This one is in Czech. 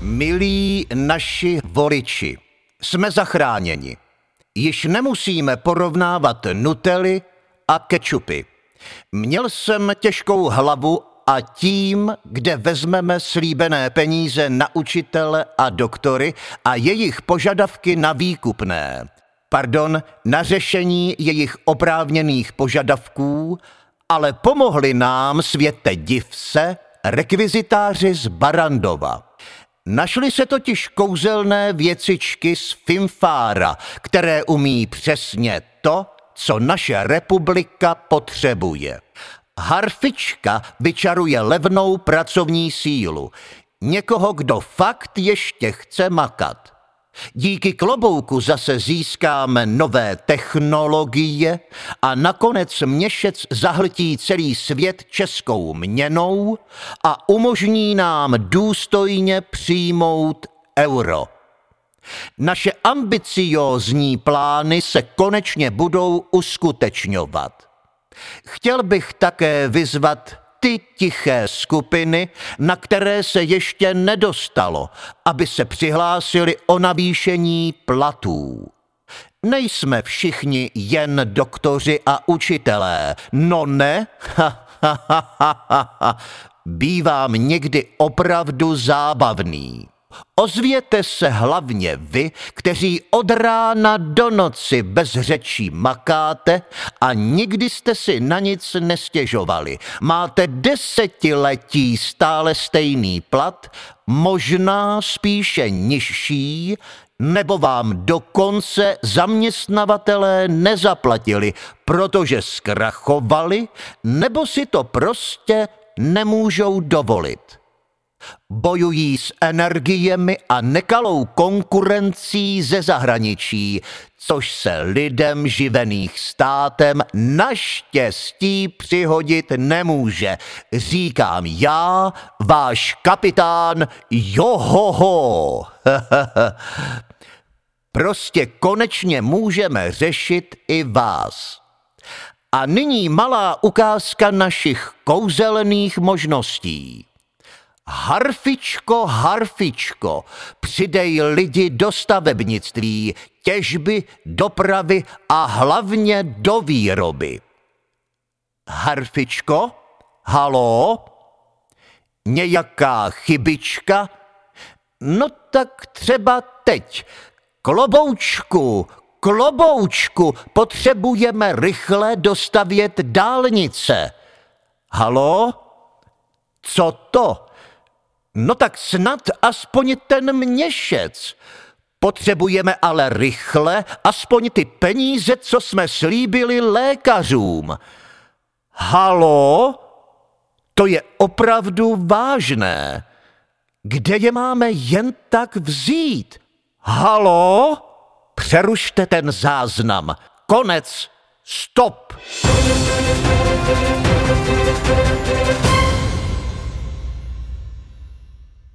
Milí naši voliči, jsme zachráněni. Již nemusíme porovnávat nutely a kečupy. Měl jsem těžkou hlavu a tím, kde vezmeme slíbené peníze na učitele a doktory a jejich požadavky na výkupné, pardon, na řešení jejich oprávněných požadavků, ale pomohli nám, světe div se, rekvizitáři z Barandova. Našly se totiž kouzelné věcičky z Fimfára, které umí přesně to, co naše republika potřebuje. Harfička vyčaruje levnou pracovní sílu. Někoho, kdo fakt ještě chce makat. Díky klobouku zase získáme nové technologie a nakonec měšec zahltí celý svět českou měnou a umožní nám důstojně přijmout euro. Naše ambiciózní plány se konečně budou uskutečňovat. Chtěl bych také vyzvat ty tiché skupiny, na které se ještě nedostalo, aby se přihlásili o navýšení platů. Nejsme všichni jen doktoři a učitelé, no ne? Ha, ha, ha, ha, ha. Bývám někdy opravdu zábavný. Ozvěte se hlavně vy, kteří od rána do noci bez řečí makáte a nikdy jste si na nic nestěžovali. Máte desetiletí stále stejný plat, možná spíše nižší, nebo vám dokonce zaměstnavatelé nezaplatili, protože zkrachovali, nebo si to prostě nemůžou dovolit. Bojují s energiemi a nekalou konkurencí ze zahraničí, což se lidem živených státem naštěstí přihodit nemůže. Říkám já, váš kapitán Johoho. prostě konečně můžeme řešit i vás. A nyní malá ukázka našich kouzelných možností. Harfičko, harfičko, přidej lidi do stavebnictví, těžby, dopravy a hlavně do výroby. Harfičko, halo? Nějaká chybička? No tak třeba teď. Kloboučku, kloboučku, potřebujeme rychle dostavět dálnice. Halo? Co to? No tak snad aspoň ten měšec. Potřebujeme ale rychle aspoň ty peníze, co jsme slíbili lékařům. Halo? To je opravdu vážné. Kde je máme jen tak vzít? Halo? Přerušte ten záznam. Konec. Stop.